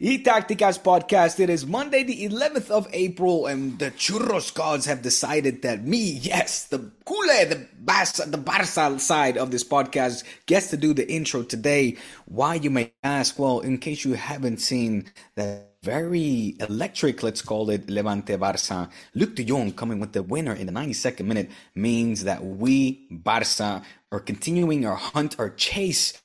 E Tacticas podcast. It is Monday, the 11th of April, and the churros gods have decided that me, yes, the Cule, the Barca, the Barca side of this podcast, gets to do the intro today. Why, you may ask? Well, in case you haven't seen the very electric, let's call it, Levante Barca, Luuk de Jong coming with the winner in the 92nd minute means that we, Barca, are continuing our hunt, our chase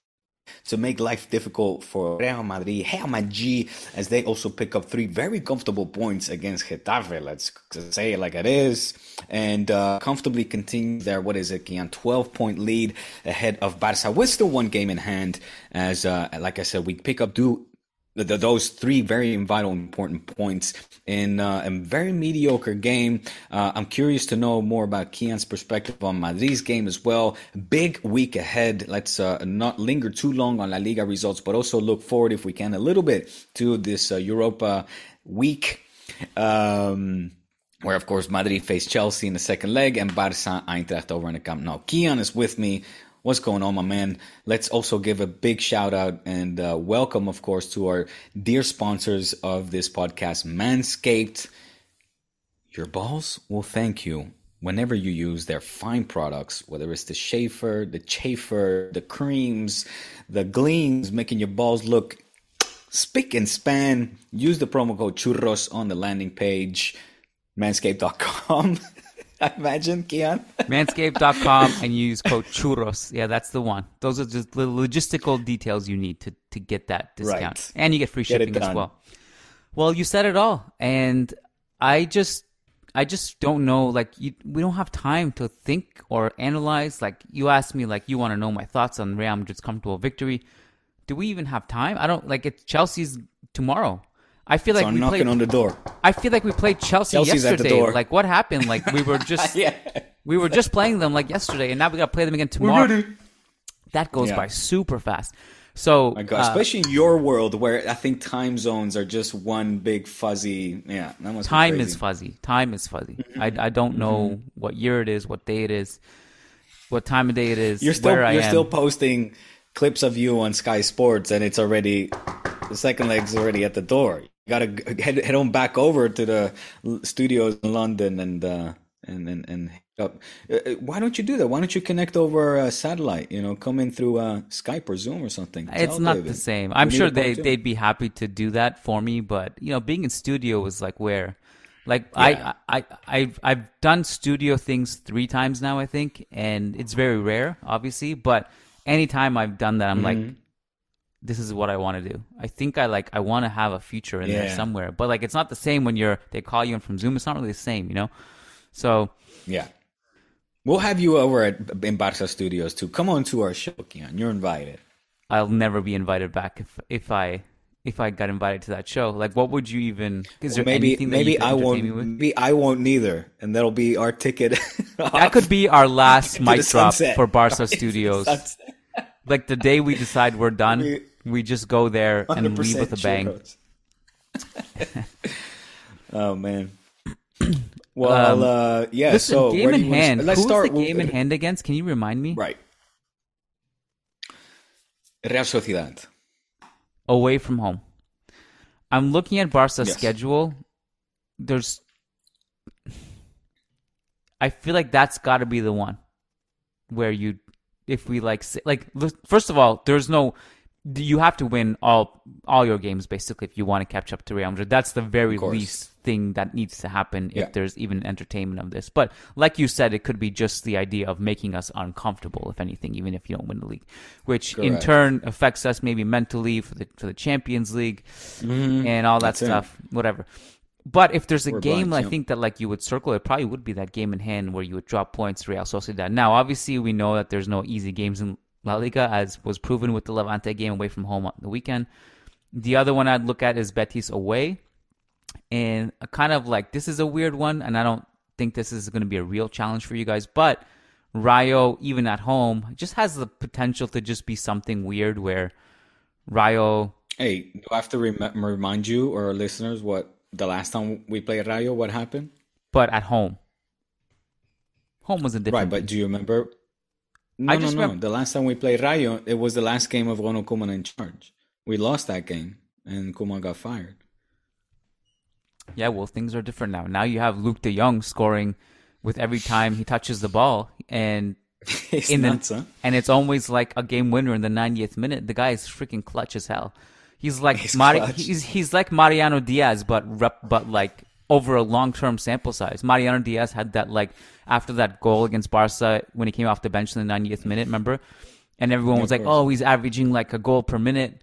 to make life difficult for Real Madrid, Real Madrid, as they also pick up three very comfortable points against Getafe, let's say it like it is, and uh, comfortably continue their, what is it, Kian, 12 point lead ahead of Barca with still one game in hand, as, uh, like I said, we pick up do the, those three very vital, important points in uh, a very mediocre game. Uh, I'm curious to know more about Kian's perspective on Madrid's game as well. Big week ahead. Let's uh, not linger too long on La Liga results, but also look forward, if we can, a little bit to this uh, Europa week. Um, where of course Madrid faced Chelsea in the second leg and Barca Eintracht over in the Camp Nou. Kian is with me. What's going on, my man? Let's also give a big shout out and uh, welcome, of course, to our dear sponsors of this podcast, Manscaped. Your balls will thank you whenever you use their fine products, whether it's the Schaefer, the Chafer, the creams, the gleams, making your balls look spick and span. Use the promo code churros on the landing page, manscaped.com. I imagine, Kian. Manscaped.com and use code churros. Yeah, that's the one. Those are just the logistical details you need to, to get that discount. Right. And you get free shipping get as well. Well, you said it all. And I just I just don't know. Like, you, we don't have time to think or analyze. Like, you asked me, like, you want to know my thoughts on Real Madrid's comfortable victory. Do we even have time? I don't like it's Chelsea's tomorrow. I feel like so we knocking played, on the door. I feel like we played Chelsea Chelsea's yesterday. Like what happened? Like we were just yeah. we were just playing them like yesterday, and now we got to play them again tomorrow. That goes yeah. by super fast. So, my God, uh, especially in your world where I think time zones are just one big fuzzy. Yeah, that must time is fuzzy. Time is fuzzy. Mm-hmm. I I don't know mm-hmm. what year it is, what day it is, what time of day it is. You're still you're still posting clips of you on Sky Sports, and it's already the second leg's already at the door. You gotta head head on back over to the studios in London and uh, and and and up. Uh, uh, why don't you do that? Why don't you connect over a satellite? You know, come in through uh, Skype or Zoom or something. Tell it's not David. the same. I'm sure they they'd be happy to do that for me, but you know, being in studio is like where. Like yeah. I, I, I've, I've done studio things three times now, I think, and it's very rare, obviously. But anytime I've done that, I'm mm-hmm. like, this is what I want to do. I think I like I want to have a future in yeah. there somewhere. But like it's not the same when you're they call you in from Zoom. It's not really the same, you know. So yeah, we'll have you over at in Barca Studios too. Come on to our show, Kian. You're invited. I'll never be invited back if if I if I got invited to that show? Like, what would you even? Is well, there maybe anything maybe I won't maybe I won't neither, and that'll be our ticket. that could be our last mic drop sunset. for Barca Studios. like the day we decide we're done, we, we just go there and leave with a bang. oh man. Well, um, uh, yeah. Listen, so game in hand. Let's Who start the game in hand against? Can you remind me? Right. Real Sociedad. Away from home. I'm looking at Barca's yes. schedule. There's. I feel like that's got to be the one where you, if we like, like first of all, there's no you have to win all all your games basically if you want to catch up to Real Madrid. That's the very least thing that needs to happen yeah. if there's even entertainment of this. But like you said, it could be just the idea of making us uncomfortable, if anything, even if you don't win the league, which Correct. in turn affects us maybe mentally for the for the Champions League mm-hmm. and all that That's stuff, it. whatever. But if there's a We're game, blind, I think that like you would circle, it probably would be that game in hand where you would drop points Real Sociedad. Now, obviously, we know that there's no easy games in La Liga, as was proven with the Levante game away from home on the weekend. The other one I'd look at is Betis away. And kind of like, this is a weird one, and I don't think this is going to be a real challenge for you guys, but Rayo, even at home, just has the potential to just be something weird where Rayo. Hey, do I have to rem- remind you or listeners what the last time we played Rayo, what happened? But at home. Home was a different. Right, but do you remember no, no, no. The last time we played Rayo, it was the last game of Ronald Koeman in charge. We lost that game, and Koeman got fired. Yeah, well, things are different now. Now you have Luuk de Jong scoring with every time he touches the ball, and in nuts, the, huh? and it's always like a game winner in the 90th minute. The guy is freaking clutch as hell. He's like he's, Mari- he's, he's like Mariano Diaz, but rep, but like over a long term sample size. Mariano Diaz had that like after that goal against Barca when he came off the bench in the 90th minute, remember? And everyone was like, "Oh, he's averaging like a goal per minute."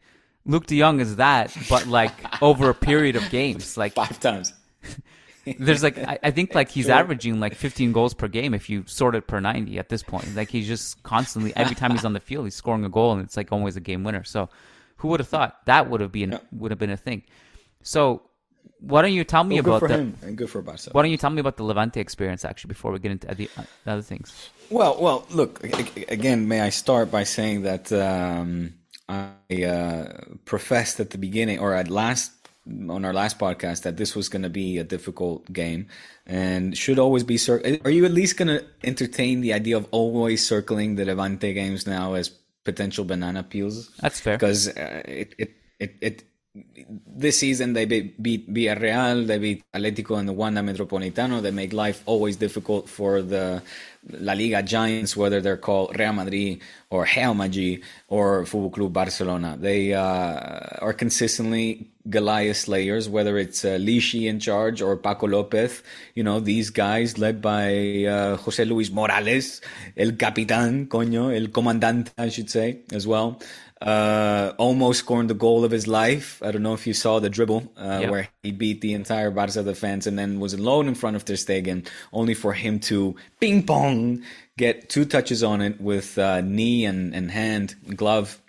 Luuk de Jong is that, but like over a period of games, like five times. there's like I, I, think like he's sure. averaging like 15 goals per game if you sort it per 90 at this point. Like he's just constantly every time he's on the field, he's scoring a goal, and it's like always a game winner. So who would have thought that would have been would have been a thing? So why don't you tell me well, about that? Him and good for Barca. Why don't you tell me about the Levante experience actually before we get into the, uh, other things? Well, well, look again. May I start by saying that um, I uh, professed at the beginning or at last on our last podcast that this was going to be a difficult game and should always be. Cir- Are you at least going to entertain the idea of always circling the Levante games now as potential banana peels? That's fair because uh, it, it it it this season they beat Villarreal, they beat Atletico and the Wanda Metropolitano. They make life always difficult for the La Liga giants, whether they're called Real Madrid or Real Madrid or Football Club Barcelona. They uh, are consistently Goliath slayers, whether it's uh, Lisci in charge or Paco Lopez. You know, these guys led by uh, Jose Luis Morales, el capitán, coño, el comandante, I should say, as well uh, almost scoring the goal of his life. I don't know if you saw the dribble uh, yep. where he beat the entire Barca defense and then was alone in front of Ter Stegen, only for him to ping pong get two touches on it with uh, knee and, and hand glove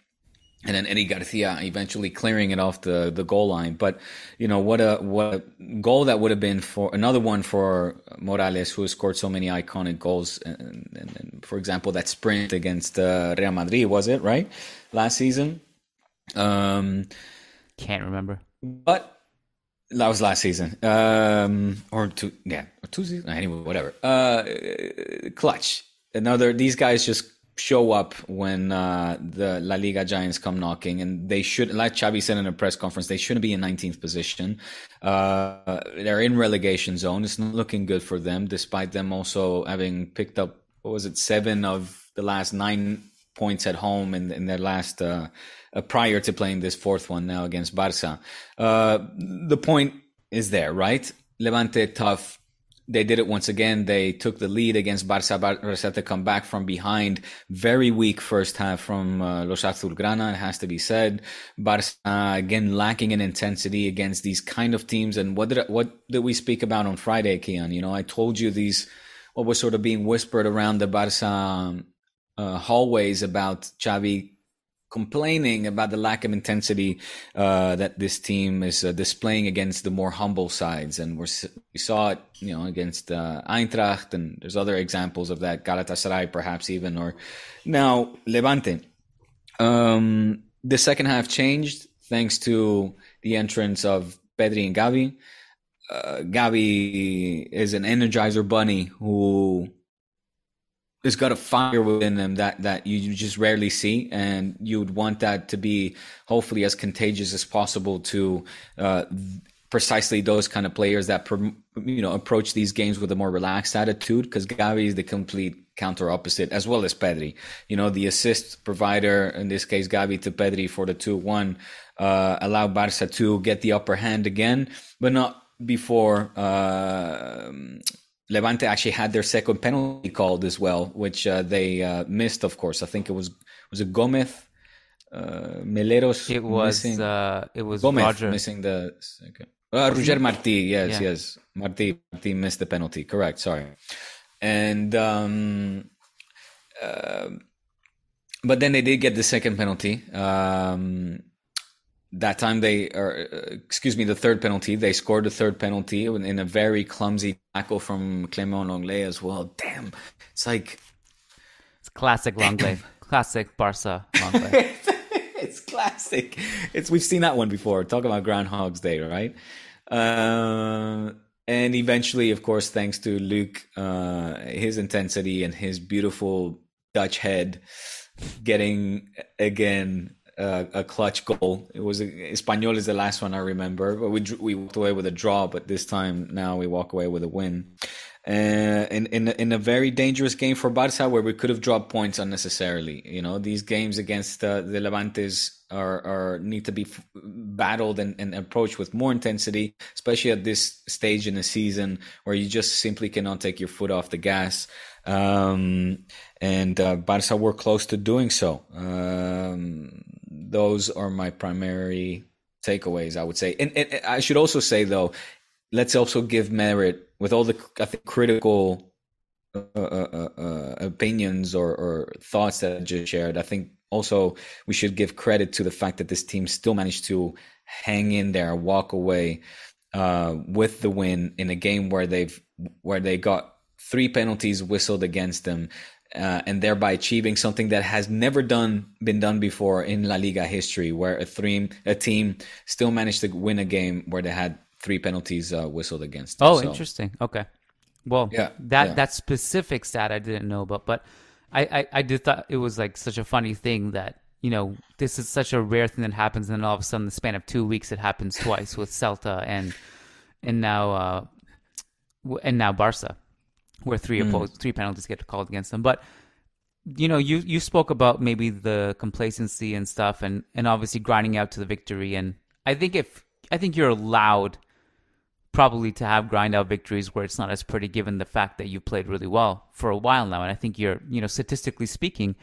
and then Eddie Garcia eventually clearing it off the, the goal line. But you know what a what a goal that would have been for another one for Morales, who has scored so many iconic goals. And, and, and for example, that sprint against uh, Real Madrid was it right last season? Um, Can't remember, but that was last season, um, or two, yeah, or two seasons. Anyway, whatever. Uh, clutch. Another. These guys just show up when uh, the La Liga giants come knocking, and they should, like Xavi said in a press conference, they shouldn't be in 19th position. Uh, they're in relegation zone. It's not looking good for them, despite them also having picked up what was it, seven of the last nine points at home in, in their last uh, uh prior to playing this fourth one now against Barca. Uh, the point is there, right? Levante tough they did it once again. They took the lead against Barça. Barça to come back from behind. Very weak first half from uh, Los Azulgrana, it has to be said. Barça uh, again lacking in intensity against these kind of teams. And what did what did we speak about on Friday, Kiyan? You know, I told you these what was sort of being whispered around the Barça uh, hallways about Xavi complaining about the lack of intensity uh, that this team is uh, displaying against the more humble sides, and we saw it, you know, against uh, Eintracht, and there's other examples of that, Galatasaray, perhaps even, or now Levante. Um, the second half changed thanks to the entrance of Pedri and Gavi. Uh, Gavi is an energizer bunny who has got a fire within them that that you just rarely see, and you would want that to be hopefully as contagious as possible to uh, precisely those kind of players that you know approach these games with a more relaxed attitude. Because Gavi is the complete counter opposite, as well as Pedri. You know, the assist provider in this case, Gavi to Pedri for the two one, uh, allow Barca to get the upper hand again, but not before. Uh, Levante actually had their second penalty called as well, which uh, they uh, missed. Of course, I think it was was it Gomez, uh, Meleros. It was missing, uh, it was Gomez Roger. missing the second. Uh, Roger Marti, yes, yeah. yes, Marti, Marti missed the penalty. Correct, sorry, and um, uh, but then they did get the second penalty. Um, that time they or uh, excuse me the third penalty they scored the third penalty in a very clumsy tackle from Clement Lenglet as well. Damn. It's like it's classic Lenglet classic Barca Lenglet. It's classic. It's we've seen that one before. Talk about groundhog's day right? Uh, and eventually of course thanks to Luuk uh, his intensity and his beautiful Dutch head getting again uh, a clutch goal. It was a, Espanyol is the last one I remember. But we we walked away with a draw, but this time now we walk away with a win. Uh, in in in a very dangerous game for Barca, where we could have dropped points unnecessarily. You know, these games against uh, the Levantes are are need to be f- battled and, and approached with more intensity, especially at this stage in the season where you just simply cannot take your foot off the gas. Um, and uh, Barca were close to doing so. Um, those are my primary takeaways, I would say. And, and, I should also say, though, let's also give merit with all the I think, critical uh, uh, uh, uh, opinions or, or, thoughts that I just shared. I think also we should give credit to the fact that this team still managed to hang in there, walk away uh, with the win in a game where they've where they got three penalties whistled against them uh, and thereby achieving something that has never done been done before in La Liga history, where a three a team still managed to win a game where they had three penalties uh, whistled against. Them. Oh, so, interesting. Okay. Well, yeah, that yeah. that specific stat I didn't know about, but I, I I did thought it was like such a funny thing that you know this is such a rare thing that happens, and then all of a sudden, the span of two weeks, it happens twice with Celta and and now uh, and now Barca where three mm. opposed, three penalties get called against them. But you know, you you spoke about maybe the complacency and stuff, and and obviously grinding out to the victory. And I think if I think you're allowed probably to have grind out victories where it's not as pretty, given the fact that you played really well for a while now. And I think you're, you know, statistically speaking,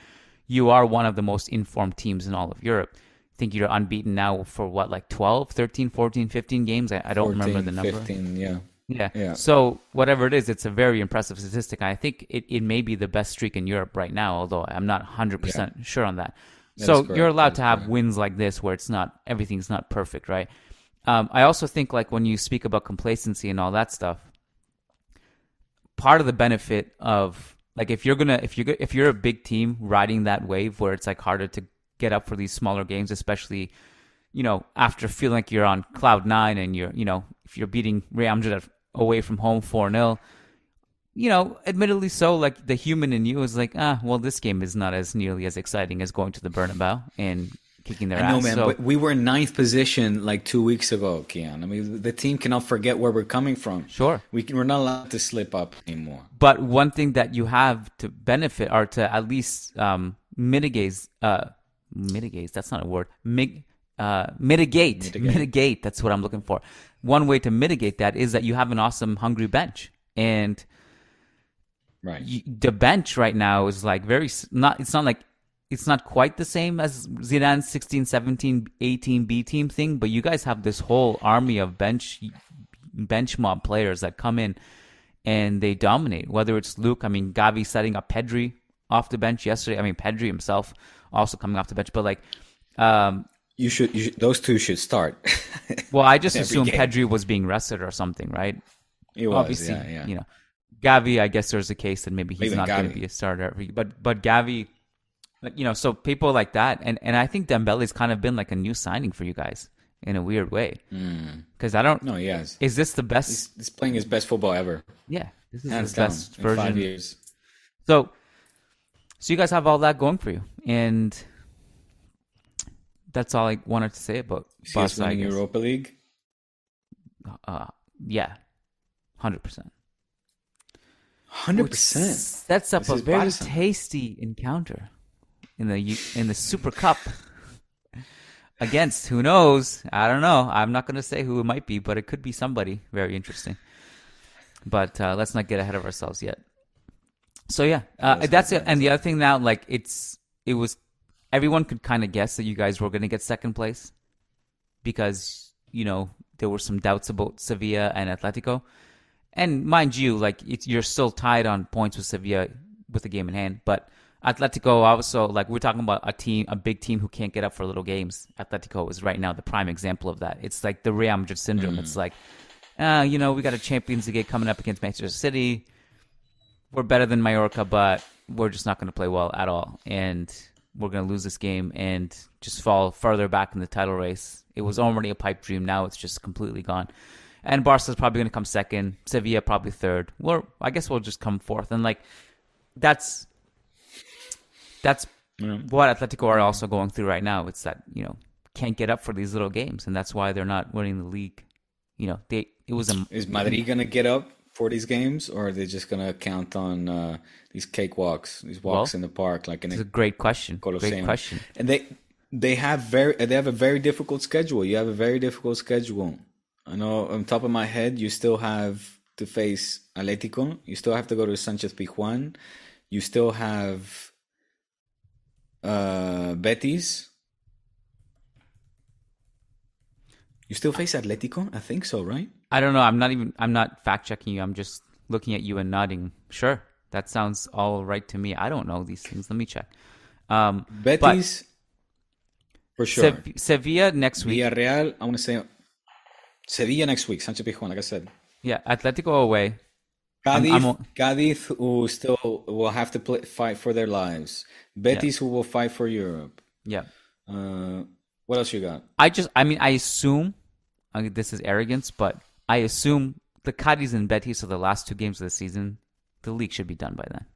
you are one of the most informed teams in all of Europe. I think you're unbeaten now for what, like 12, 13, 14, 15 games? I, I don't 14, remember the number. 15, yeah. Yeah. yeah. So whatever it is, it's a very impressive statistic. I think it, it may be the best streak in Europe right now, although I'm not 100% yeah. sure on that. that so you're allowed to have wins like this where it's not everything's not perfect, right? Um, I also think like when you speak about complacency and all that stuff, part of the benefit of like if you're gonna if you if you're a big team riding that wave where it's like harder to get up for these smaller games, especially you know after feeling like you're on cloud nine and you're you know if you're beating Real Madrid away from home 4 0. You know, admittedly so, like the human in you is like, ah, well, this game is not as nearly as exciting as going to the Bernabeu and kicking their I know, ass. man, so, but we were in ninth position like two weeks ago, Kiyan. I mean, the team cannot forget where we're coming from. Sure. We can, we're not allowed to slip up anymore. But one thing that you have to benefit or to at least um, mitigate, uh, mitigate, that's not a word, Mig, uh, mitigate, mitigate, mitigate, that's what I'm looking for. One way to mitigate that is that you have an awesome hungry bench. And right. you, the bench right now is like very not it's not like it's not quite the same as Zidane's 16 17 18 B team thing but you guys have this whole army of bench bench mob players that come in and they dominate. Whether it's Luuk, I mean Gavi setting up Pedri off the bench yesterday. I mean, Pedri himself also coming off the bench, but like, um, you should, you should those two should start. well, I just assumed Pedri was being rested or something, right? It was, Obviously, yeah, yeah. You know, Gavi, I guess there's a case that maybe he's Even not going to be a starter. Every, but but Gavi, you know, so people like that, and and I think Dembele's kind of been like a new signing for you guys in a weird way. Because mm. I don't. No, yes. Is this the best? He's, he's, playing his best football ever. Yeah, this is Hands his best version. Five years. So, so you guys have all that going for you, and that's all I wanted to say about Barca, winning Europa League. Uh, yeah, hundred percent. Hundred percent sets up this a very Barca. tasty encounter in the in the Super Cup against who knows? I don't know. I'm not going to say who it might be, but it could be somebody very interesting. But uh, let's not get ahead of ourselves yet. So yeah, uh, that's it. And the other thing now, like it's it was everyone could kind of guess that you guys were going to get second place because you know there were some doubts about Sevilla and Atletico. And mind you, like you're still tied on points with Sevilla with the game in hand, but Atletico also like we're talking about a team, a big team who can't get up for little games. Atletico is right now the prime example of that. It's like the Real Madrid syndrome. Mm. It's like, uh, you know, we got a Champions League coming up against Manchester City. We're better than Mallorca, but we're just not going to play well at all, and we're going to lose this game and just fall further back in the title race. It was mm-hmm. already a pipe dream. Now it's just completely gone. And Barca's probably going to come second. Sevilla probably third. Well, I guess we'll just come fourth. And like, that's that's yeah. what Atletico are also going through right now. It's that you know can't get up for these little games, and that's why they're not winning the league. You know, they it was a is Madrid gonna get up for these games, or are they just gonna count on uh, these cakewalks, these walks well, in the park, like in a, a great question. Colosseum. Great question. And they they have very they have a very difficult schedule. You have a very difficult schedule. I know on top of my head, you still have to face Atletico. You still have to go to Sanchez Pizjuan. You still have uh, Betis. You still face Atletico? I think so, right? I don't know. I'm not even. I'm not fact checking you. I'm just looking at you and nodding. Sure, that sounds all right to me. I don't know these things. Let me check. Um, Betis, for sure. Se- Sevilla next week. Villarreal. I want to say Sevilla next week. Sanchez Pizjuan, like I said. Yeah, Atletico away. Cadiz, I'm, I'm, Cadiz, who still will have to play, fight for their lives. Betis, yeah. who will fight for Europe. Yeah. Uh, what else you got? I just, I mean, I assume, I mean, this is arrogance, but I assume the Cadiz and Betis are the last two games of the season. The league should be done by then.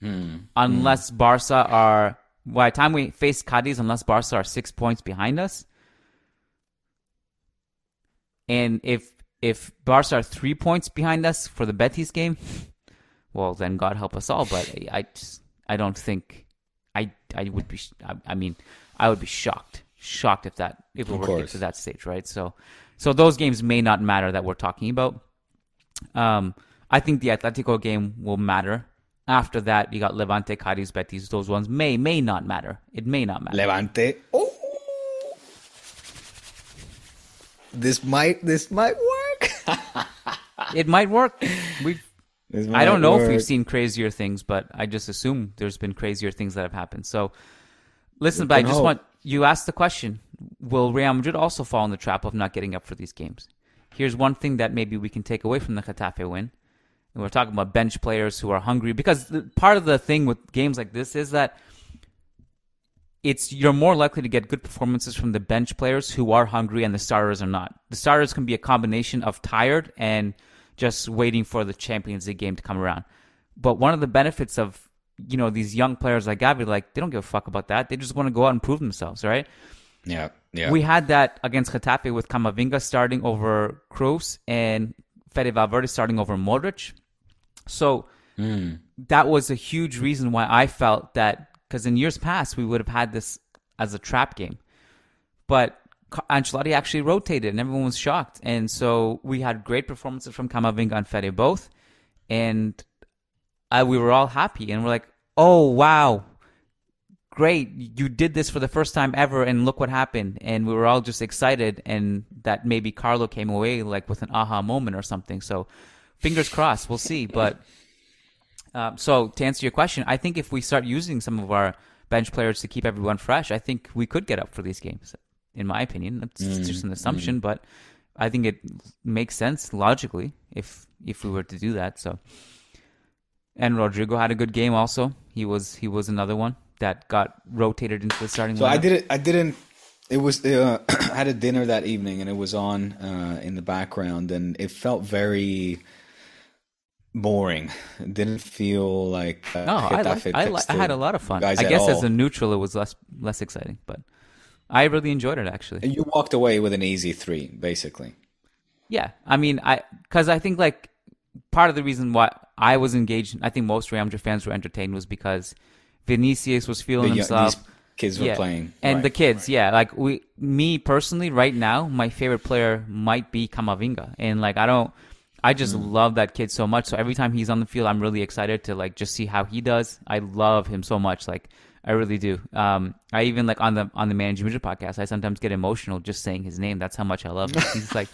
Hmm. Unless hmm. Barca are, by the time we face Cadiz, unless Barca are six points behind us, and if if Barca are three points behind us for the Betis game, well, then God help us all. But I, just, I don't think I I would be. I, I mean, I would be shocked, shocked if that if we were to get to that stage, right? So, so those games may not matter that we're talking about. Um, I think the Atletico game will matter. After that, you got Levante, Cadiz, Betis. Those ones may may not matter. It may not matter. Levante. Oh. This might this might work. it might work. We've I don't know work. if we've seen crazier things, but I just assume there's been crazier things that have happened. So, listen, but I just hope. want you asked the question: Will Real Madrid also fall in the trap of not getting up for these games? Here's one thing that maybe we can take away from the Getafe win. And we're talking about bench players who are hungry because part of the thing with games like this is that it's you're more likely to get good performances from the bench players who are hungry and the starters are not. The starters can be a combination of tired and just waiting for the Champions League game to come around. But one of the benefits of you know these young players like Gavi, like they don't give a fuck about that. They just want to go out and prove themselves, right? Yeah, yeah. We had that against Getafe with Camavinga starting over Kroos and Fede Valverde starting over Modric. So mm. that was a huge reason why I felt that because in years past we would have had this as a trap game, but Ancelotti actually rotated, and everyone was shocked. And so we had great performances from Camavinga and Fede both, and I, we were all happy, and we're like, "Oh wow, great! You did this for the first time ever, and look what happened!" And we were all just excited, and that maybe Carlo came away like with an aha moment or something. So fingers crossed, we'll see. But Uh, so to answer your question, I think if we start using some of our bench players to keep everyone fresh, I think we could get up for these games. In my opinion, it's mm, just an assumption, mm. but I think it makes sense logically if if we were to do that. So, and Rodrygo had a good game also. He was he was another one that got rotated into the starting. So lineup. I didn't I didn't. It was uh, I had a dinner that evening and it was on uh, in the background and it felt very boring. It didn't feel like uh, no. I, I, li- I had a lot of fun. I guess as a neutral, it was less less exciting, but I really enjoyed it actually. And you walked away with an easy three, basically. Yeah, I mean, I because I think like part of the reason why I was engaged, I think most Real Madrid fans were entertained was because Vinicius was feeling the, himself. kids were yeah. playing, and right, the kids, right. yeah. Like we, me personally, right now, my favorite player might be Camavinga, and like I don't. I just mm. love that kid so much. So every time he's on the field, I'm really excited to like just see how he does. I love him so much. Like I really do. Um, I even like on the on the Managing podcast, I sometimes get emotional just saying his name. That's how much I love him. He's like,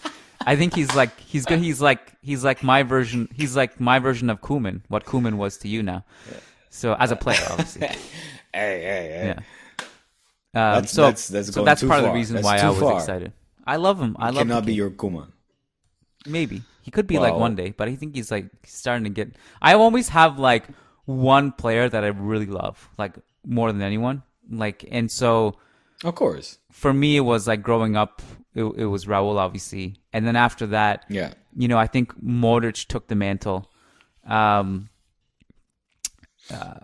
I think he's like he's good. He's like he's like my version. He's like my version of Koeman. What Koeman was to you now. So as a player, obviously. hey, hey, hey. Yeah. Um, that's, so that's, that's so that's part far. of the reason that's why I was far. excited. I love him. I love. Cannot be your Koeman. Maybe he could be well, like one day, but I think he's like starting to get. I always have like one player that I really love, like more than anyone. Like, and so, of course, for me, it was like growing up. It, it was Raul, obviously, and then after that, yeah, you know, I think Modric took the mantle. Um, uh,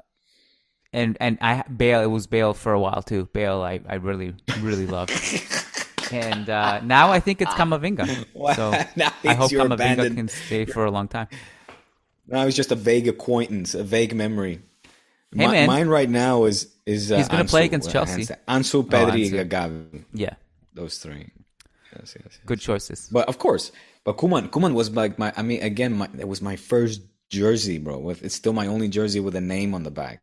and and I Bale, it was Bale for a while too. Bale, I I really really loved. and uh, now I think it's Camavinga. Well, so I hope Camavinga abandoned... can stay for a long time. Now was just a vague acquaintance, a vague memory. Hey, man. Mine right now is is uh, he's going to play against Chelsea. Ansu, Pedri, oh, Gavi. Yeah, those three. Yes, yes, yes. Good choices. But of course, but Koeman, Koeman was like my. I mean, again, my, it was my first jersey, bro. It's still my only jersey with a name on the back.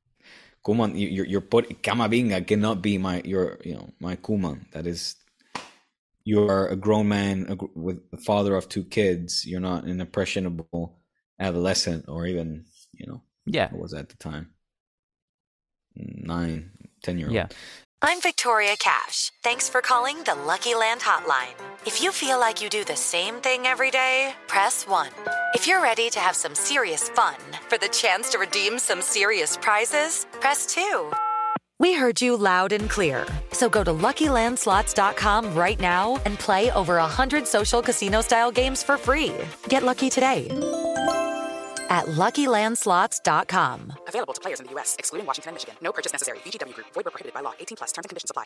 Koeman, you're you're put Camavinga cannot be my your you know my Koeman. That is, you are a grown man a, with a father of two kids. You're not an impressionable adolescent or even you know yeah. What was at the time? nine, ten year old. Yeah. I'm Victoria Cash. Thanks for calling the Lucky Land Hotline. If you feel like you do the same thing every day, press 1. If you're ready to have some serious fun for the chance to redeem some serious prizes, press 2. We heard you loud and clear. So go to LuckyLandSlots.com right now and play over 100 social casino-style games for free. Get lucky today at LuckyLandSlots.com. Available to players in the U.S., excluding Washington and Michigan. No purchase necessary. VGW Group. Void were prohibited by law. 18 plus. Terms and conditions apply.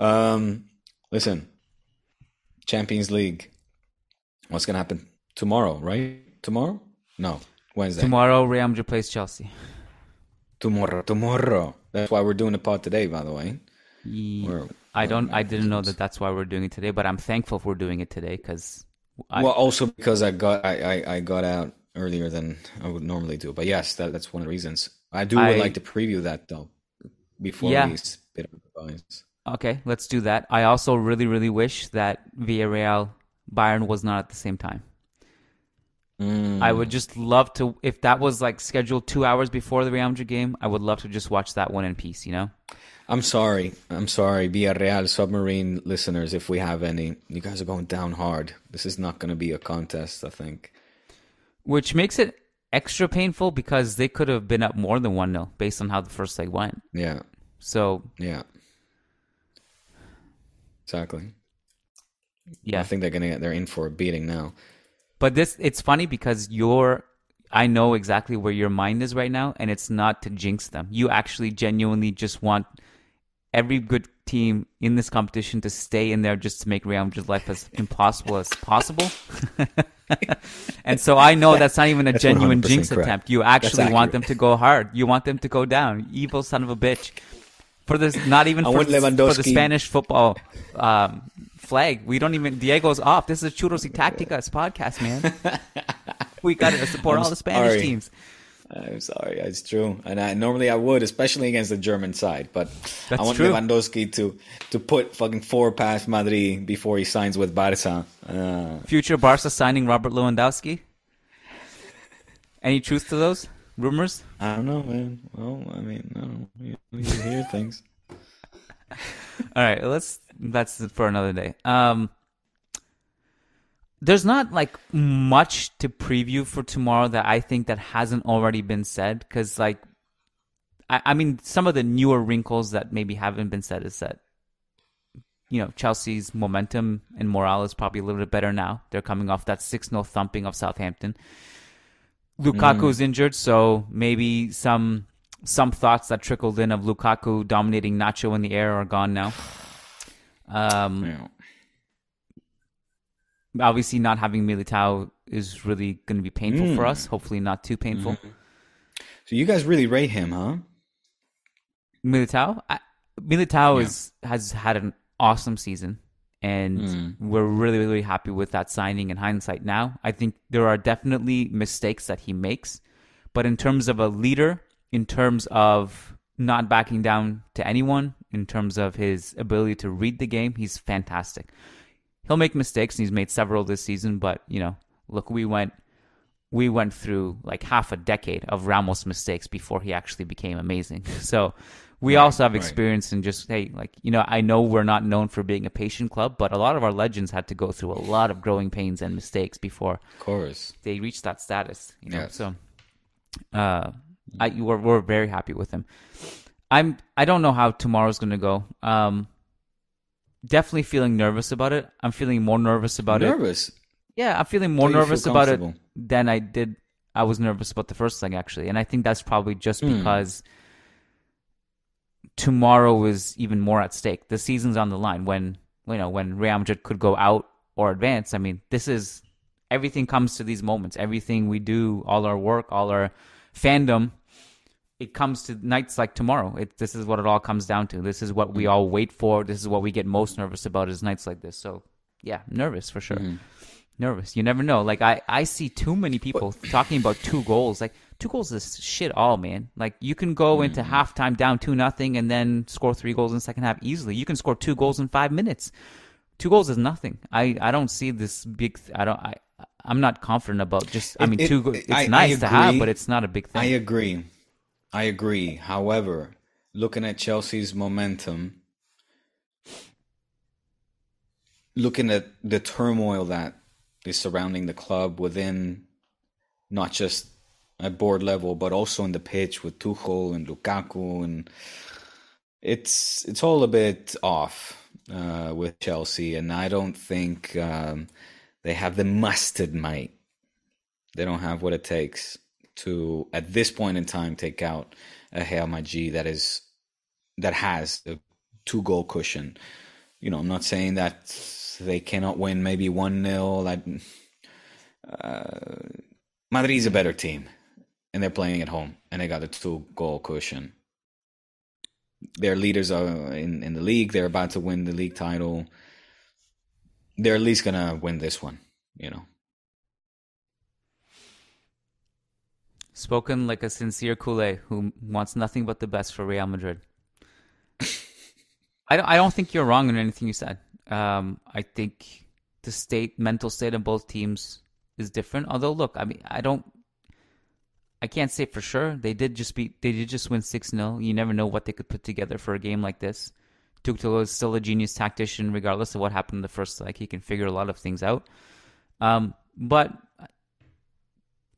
Um, listen. Champions League. What's gonna happen tomorrow? Right? Tomorrow? No. Wednesday. Tomorrow, Real Madrid plays Chelsea. Tomorrow, tomorrow. That's why we're doing the pod today, by the way. Yeah, I don't. I didn't know that that's why we're doing it today, but I'm thankful for doing it today because. Well, also because I got I, I, I, got out earlier than I would normally do. But yes, that, that's one of the reasons. I do I, like to preview that though before yeah. we spit out the Okay, let's do that. I also really, really wish that Villarreal Bayern was not at the same time. Mm. I would just love to if that was like scheduled two hours before the Real Madrid game. I would love to just watch that one in peace. You know. I'm sorry. I'm sorry, Villarreal submarine listeners. If we have any, you guys are going down hard. This is not going to be a contest. I think. Which makes it extra painful because they could have been up more than one 0 based on how the first leg went. Yeah. So. Yeah. Exactly. Yeah. I think they're gonna. They're in for a beating now. But this, it's funny because you're, I know exactly where your mind is right now, and it's not to jinx them. You actually genuinely just want every good team in this competition to stay in there just to make Real Madrid's life as impossible as possible. and so I know that's not even a genuine jinx correct. attempt. You actually want them to go hard. You want them to go down. Evil son of a bitch. For this, not even for, for the Spanish football um, flag. We don't even. Diego's off. This is a Churros y Tacticas podcast, man. we got to support I'm all the Spanish sorry. teams. I'm sorry, it's true, and I normally I would, especially against the German side, but That's I want true. Lewandowski to to put fucking four past Madrid before he signs with Barca. Uh, Future Barca signing Robert Lewandowski. Any truth to those rumors? I don't know, man. Well, I mean, I don't know. You, you hear things. All right, let's. That's for another day. Um, there's not like much to preview for tomorrow that I think that hasn't already been said because like I, I mean some of the newer wrinkles that maybe haven't been said is that you know Chelsea's momentum and morale is probably a little bit better now. They're coming off that six 0 thumping of Southampton. Lukaku's mm. injured, so maybe some some thoughts that trickled in of Lukaku dominating Nacho in the air are gone now. Um, yeah obviously not having Militao is really going to be painful mm. for us. Hopefully not too painful. Mm-hmm. So you guys really rate him, huh? Militao, I, Militao yeah. is has had an awesome season, and mm. we're really really happy with that signing. In hindsight, now I think there are definitely mistakes that he makes, but in terms of a leader, in terms of not backing down to anyone, in terms of his ability to read the game, he's fantastic he'll make mistakes, and he's made several this season. But you know, look, we went we went through like half a decade of Ramos mistakes before he actually became amazing. So we right, also have experience right. in just hey, like you know, I know we're not known for being a patient club, but a lot of our legends had to go through a lot of growing pains and mistakes before, of course, they reached that status. You know, yes. so uh, I we're we're very happy with him. I'm I don't know how tomorrow's going to go. Um, definitely feeling nervous about it. I'm feeling more nervous about nervous. it. Nervous? Yeah, I'm feeling more nervous about it than I did. I was nervous about the first thing actually, and I think that's probably just mm. because tomorrow is even more at stake. The season's on the line. When you know when Real Madrid could go out or advance. I mean, this is everything comes to these moments. Everything we do, all our work, all our fandom it comes to nights like tomorrow. It, this is what it all comes down to. This is what we all wait for. This is what we get most nervous about is nights like this. So, yeah, nervous for sure. Mm. Nervous. You never know. Like I, I see too many people talking about two goals. Like two goals is shit all, man. Like you can go mm. into halftime down two nothing and then score three goals in the second half easily. You can score two goals in five minutes. Two goals is nothing. I, I don't see this big. I don't. I, I'm not confident about just. I mean, it, two. It's I, nice I to have, but it's not a big thing. I agree. I agree. However, looking at Chelsea's momentum, looking at the turmoil that is surrounding the club within not just at board level, but also in the pitch with Tuchel and Lukaku, and it's it's all a bit off uh, with Chelsea, and I don't think um, they have the mustard might. They don't have what it takes to at this point in time take out a Real Madrid that is that has a two goal cushion. You know, I'm not saying that they cannot win maybe one 0 Like uh, Madrid is a better team, and they're playing at home, and they got a two goal cushion. Their leaders are in in the league. They're about to win the league title. They're at least gonna win this one. You know. Spoken like a sincere culé who wants nothing but the best for Real Madrid. I don't, I don't think you're wrong in anything you said. Um, I think the state, mental state of both teams is different. Although, look, I mean, I don't, I can't say for sure. They did just beat, they did just win 6 0. You never know what they could put together for a game like this. Tuchel is still a genius tactician, regardless of what happened in the first leg. He can figure a lot of things out. Um, but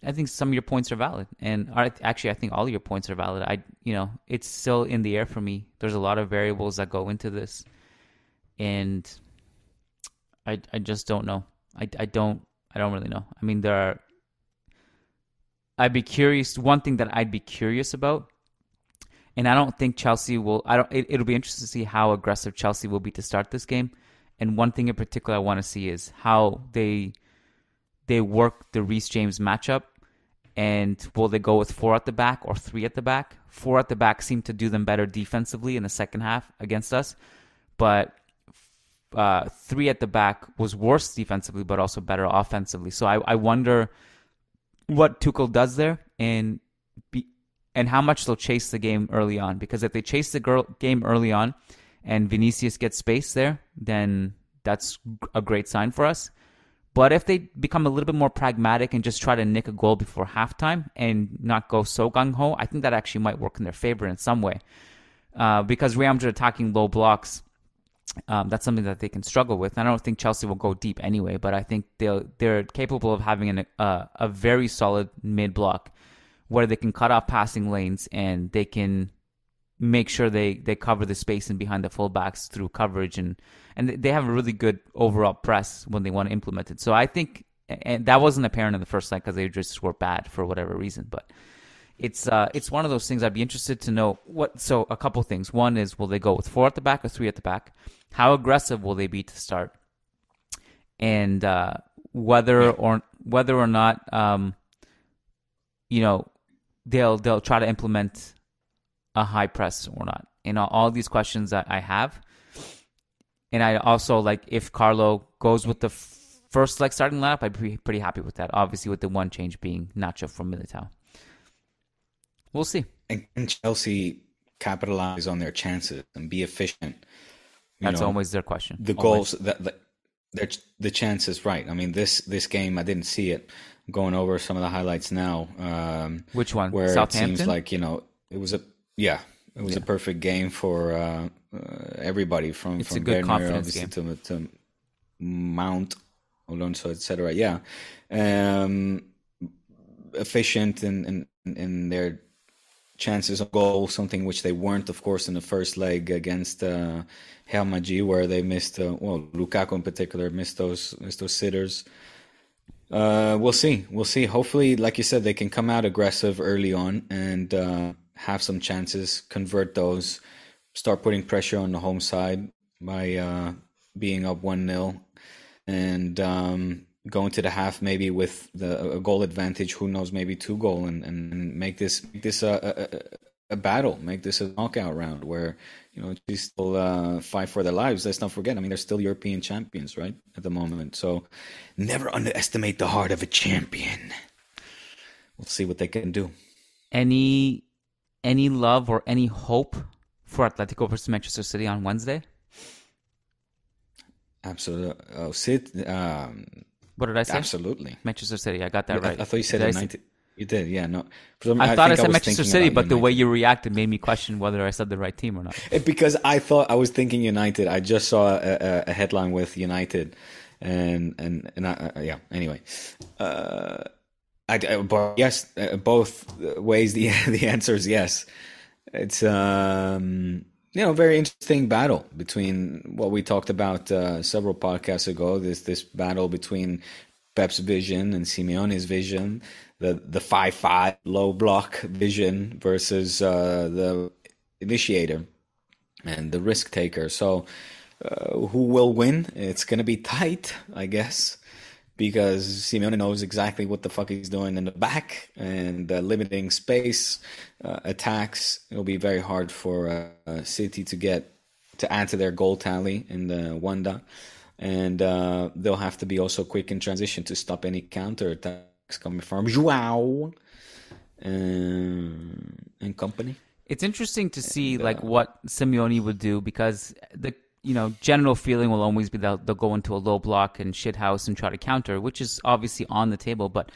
I think some of your points are valid, and actually, I think all your points are valid. I, you know, it's still in the air for me. There's a lot of variables that go into this, and I, I just don't know. I, I don't, I don't really know. I mean, there are. I'd be curious. One thing that I'd be curious about And I don't think Chelsea will. I don't. It, it'll be interesting to see how aggressive Chelsea will be to start this game. And one thing in particular I want to see is how they they work the Reece James matchup. And will they go with four at the back or three at the back? Four at the back seemed to do them better defensively in the second half against us, but uh, three at the back was worse defensively, but also better offensively. So I, I wonder what Tuchel does there and be, and how much they'll chase the game early on. Because if they chase the girl, game early on and Vinicius gets space there, then that's a great sign for us. But if they become a little bit more pragmatic and just try to nick a goal before halftime and not go so gung ho, I think that actually might work in their favor in some way. Uh, because Real Madrid attacking low blocks um, that's something that they can struggle with. And I don't think Chelsea will go deep anyway, but I think they'll they're capable of having an, uh, a very solid mid block where they can cut off passing lanes and they can make sure they, they cover the space and behind the fullbacks through coverage and and they have a really good overall press when they want to implement it. So I think and that wasn't apparent in the first leg because they just were bad for whatever reason, but it's uh, it's one of those things I'd be interested to know what. So a couple things. One is will they go with four at the back or three at the back? How aggressive will they be to start? And uh, whether or whether or not um, you know they'll they'll try to implement a high press or not. And know all these questions that I have, and I also like if Carlo goes with the first like starting lineup, I'd be pretty happy with that. Obviously, with the one change being Nacho from Militao. We'll see. And, and Chelsea capitalize on their chances and be efficient. That's know, always their question. The always. goals that the, their, the chances, right? I mean, this this game I didn't see it. I'm going over some of the highlights now. Um, Which one? Where it seems like you know it was a yeah it was yeah. a perfect game for uh, uh, everybody from it's from Werner, obviously to to Mount Alonso, etc. Yeah, um, efficient in, in in their chances of goal, something which they weren't, of course, in the first leg against uh, Real Madrid, where they missed. Uh, well, Lukaku in particular missed those missed those sitters. Uh, we'll see. We'll see. Hopefully, like you said, they can come out aggressive early on and uh, have some chances, convert those, start putting pressure on the home side by uh, being up one 0 and um, go into the half maybe with the a goal advantage. Who knows? Maybe two goal and, and make this make this a, a, a battle. Make this a knockout round where you know they still uh, fight for their lives. Let's not forget. I mean, they're still European champions, right? At the moment, so never underestimate the heart of a champion. We'll see what they can do. Any any love or any hope for Atletico versus Manchester City on Wednesday? Absolutely. Oh, Sid, um, what did I say? Absolutely. Manchester City. I got that right. I, I thought you said United. You did, yeah. No, I, I thought I said I Manchester City, but United. the way you reacted made me question whether I said the right team or not. It, because I thought I was thinking United. I just saw a, a, a headline with United, and and and I, uh, yeah. Anyway, uh, I, but yes, uh, both ways. The the answer is yes. It's um you know, very interesting battle between what we talked about uh, several podcasts ago. This this battle between Pep's vision and Simeone's vision, the the five five low block vision versus uh, the initiator and the risk taker. So, uh, who will win? It's going to be tight, I guess because Simeone knows exactly what the fuck he's doing in the back and uh, limiting space uh, attacks. It'll be very hard for uh, City to get to add to their goal tally in the Wanda, and uh, they'll have to be also quick in transition to stop any counter attacks coming from Joao and company. It's interesting to see and, like what Simeone would do because the you know, general feeling will always be that they'll go into a low block and shit house and try to counter, which is obviously on the table. But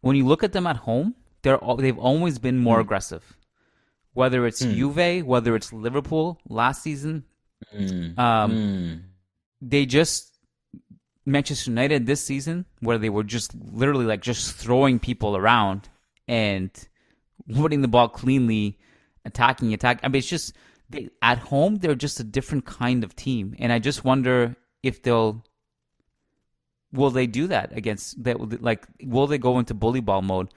when you look at them at home, they're they've always been more mm. aggressive. Whether it's mm. Juve, whether it's Liverpool last season, mm. Um, mm. they just Manchester United this season, where they were just literally like just throwing people around and winning the ball cleanly, attacking, attack. I mean, it's just they, at home they're just a different kind of team, and I just wonder if they'll will they do that against that like will they go into bully ball mode?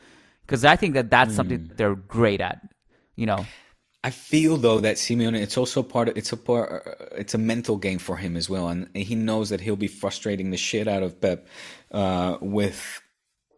Because i think that that's mm. something that they're great at you know? I feel though that Simeone, it's also part of it's a part it's a mental game for him as well, and he knows that he'll be frustrating the shit out of Pep uh, with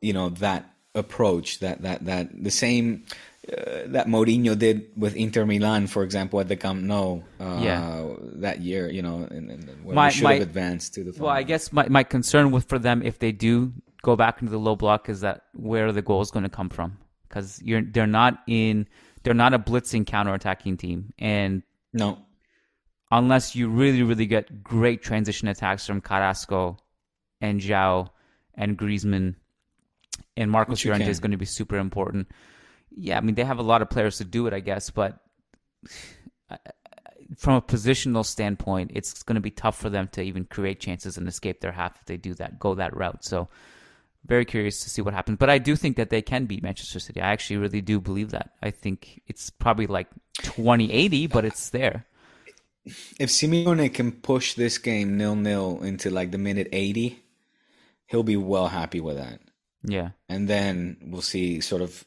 you know that approach that that that the same uh, that Mourinho did with Inter Milan, for example, at the Camp Nou uh, yeah. that year, you know, and, and where my, we should my, have advanced to the final. Well, I guess my, my concern with for them if they do go back into the low block is that where are the goals going to come from? Because you're they're not in they're not a blitzing counter-attacking team, and no, unless you really really get great transition attacks from Carrasco and João and Griezmann and Marcos Llorente is going to be super important. Yeah, I mean they have a lot of players to do it, I guess, but from a positional standpoint, it's going to be tough for them to even create chances and escape their half if they do that, go that route. So, very curious to see what happens. But I do think that they can beat Manchester City. I actually really do believe that. I think it's probably like 2080, but it's there. If Simeone can push this game nil nil into like the minute 80, he'll be well happy with that. Yeah. And then we'll see sort of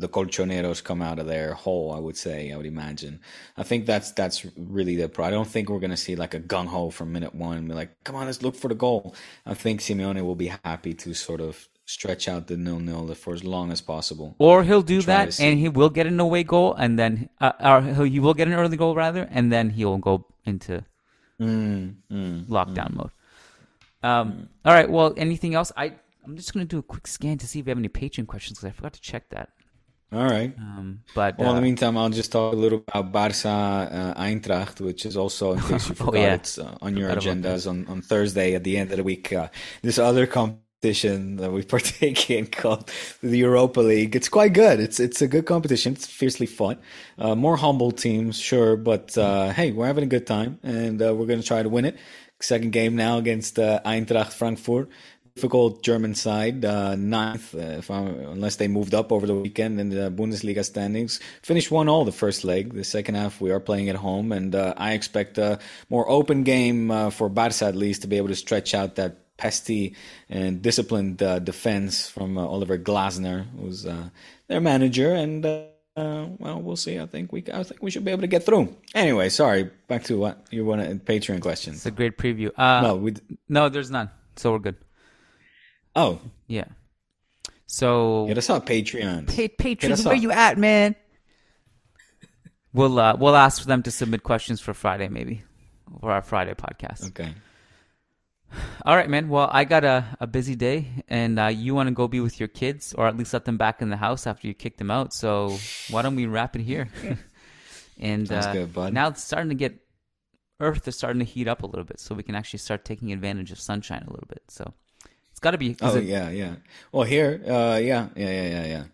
the colchoneros come out of their hole. I would say, I would imagine. I think that's that's really the pro. I don't think we're going to see like a gung ho from minute one. Be like, come on, let's look for the goal. I think Simeone will be happy to sort of stretch out the nil nil for as long as possible. Or he'll do that and he will get an away goal, and then uh, or he will get an early goal rather, and then he'll go into mm, mm, lockdown mm. mode. Um. All right. Well, anything else? I I'm just going to do a quick scan to see if we have any Patreon questions because I forgot to check that. All right. Um, but well, uh, in the uh, meantime, I'll just talk a little about Barca uh, Eintracht, which is also, in case you forgot, oh, yeah. it's uh, on your agendas on, on Thursday at the end of the week. Uh, this other competition that we partake in called the Europa League. It's quite good. It's it's a good competition. It's fiercely fun. Uh, more humble teams, sure, but hey, we're having a good time, and we're going to try to win it. Second game now against Eintracht Frankfurt difficult German side, uh, ninth, uh, unless they moved up over the weekend in the Bundesliga standings. Finished one all the first leg. The second half we are playing at home, and uh, I expect a more open game uh, for Barca at least to be able to stretch out that pesty and disciplined uh, defense from uh, Oliver Glasner, who's their manager, and. well, we'll see. I think we, I think we should be able to get through. Anyway, sorry. Back to what you wanted. Patreon questions. It's a great preview. no, we, no, there's none. So we're good. Oh, yeah. So hit us up, Patreon. Pa- patrons, where you at, man? we'll uh, we'll ask for them to submit questions for Friday, maybe, for our Friday podcast. Okay. All right, man. Well, I got a, a busy day, and uh, you want to go be with your kids, or at least let them back in the house after you kick them out. So why don't we wrap it here? and uh, good, now it's starting to get Earth is starting to heat up a little bit, so we can actually start taking advantage of sunshine a little bit. So got to be. Oh it... yeah, yeah. Well, here, uh, yeah, yeah, yeah, yeah, yeah.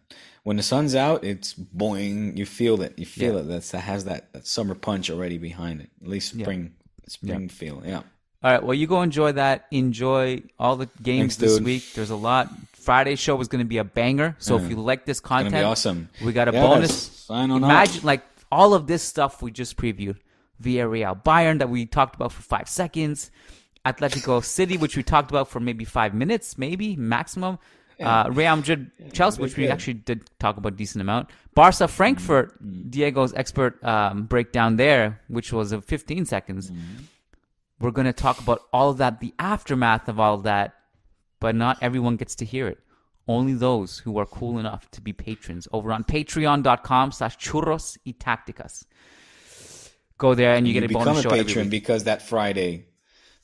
When the sun's out, it's boing. You feel it. You feel yeah. it. That's that has that, that summer punch already behind it. At least spring, yeah. spring yeah. feel. Yeah. All right. Well, you go enjoy that. Enjoy all the games Thanks, this dude. week. There's a lot. Friday's show is going to be a banger. So if you like this content, awesome. We got a bonus. Sign on Imagine up. like all of this stuff we just previewed. Villarreal Bayern that we talked about for five seconds. Atletico City, which we talked about for maybe five minutes, maybe maximum. Uh, Real Madrid, Chelsea, which we actually did talk about a decent amount. Barca, Frankfurt, mm-hmm. Diego's expert um, breakdown there, which was of 15 seconds. Mm-hmm. We're going to talk about all of that, the aftermath of all that, but not everyone gets to hear it. Only those who are cool enough to be patrons over on patreon.com slash churros y tacticas. Go there and you, you get a bonus show. Become a patron because that Friday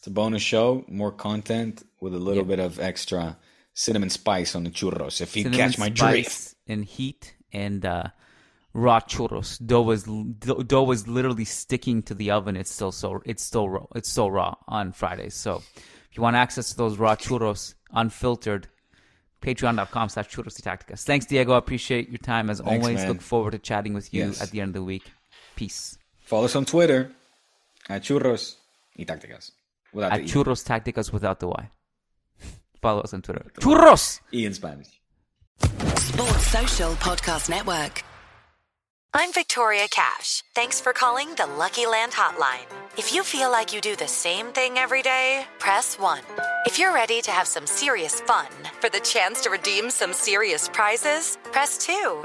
it's a bonus show, more content with a little yep. bit of extra cinnamon spice on the churros. If you cinnamon catch my drift, and heat and uh, raw churros. Dough was dough was literally sticking to the oven. It's still so it's still raw. It's still raw on Fridays. So if you want access to those raw churros, unfiltered, patreon.com slash churros tacticas. Thanks, Diego. I appreciate your time as Thanks, always. Man. Look forward to chatting with you yes. at the end of the week. Peace. Follow us on Twitter at churros y tácticas. Without at Churros Tacticas without the Y. Follow us on Twitter. Churros! E in Spanish. Sports Social Podcast Network. I'm Victoria Cash. Thanks for calling the Lucky Land Hotline. If you feel like you do the same thing every day, press 1. If you're ready to have some serious fun for the chance to redeem some serious prizes, press 2.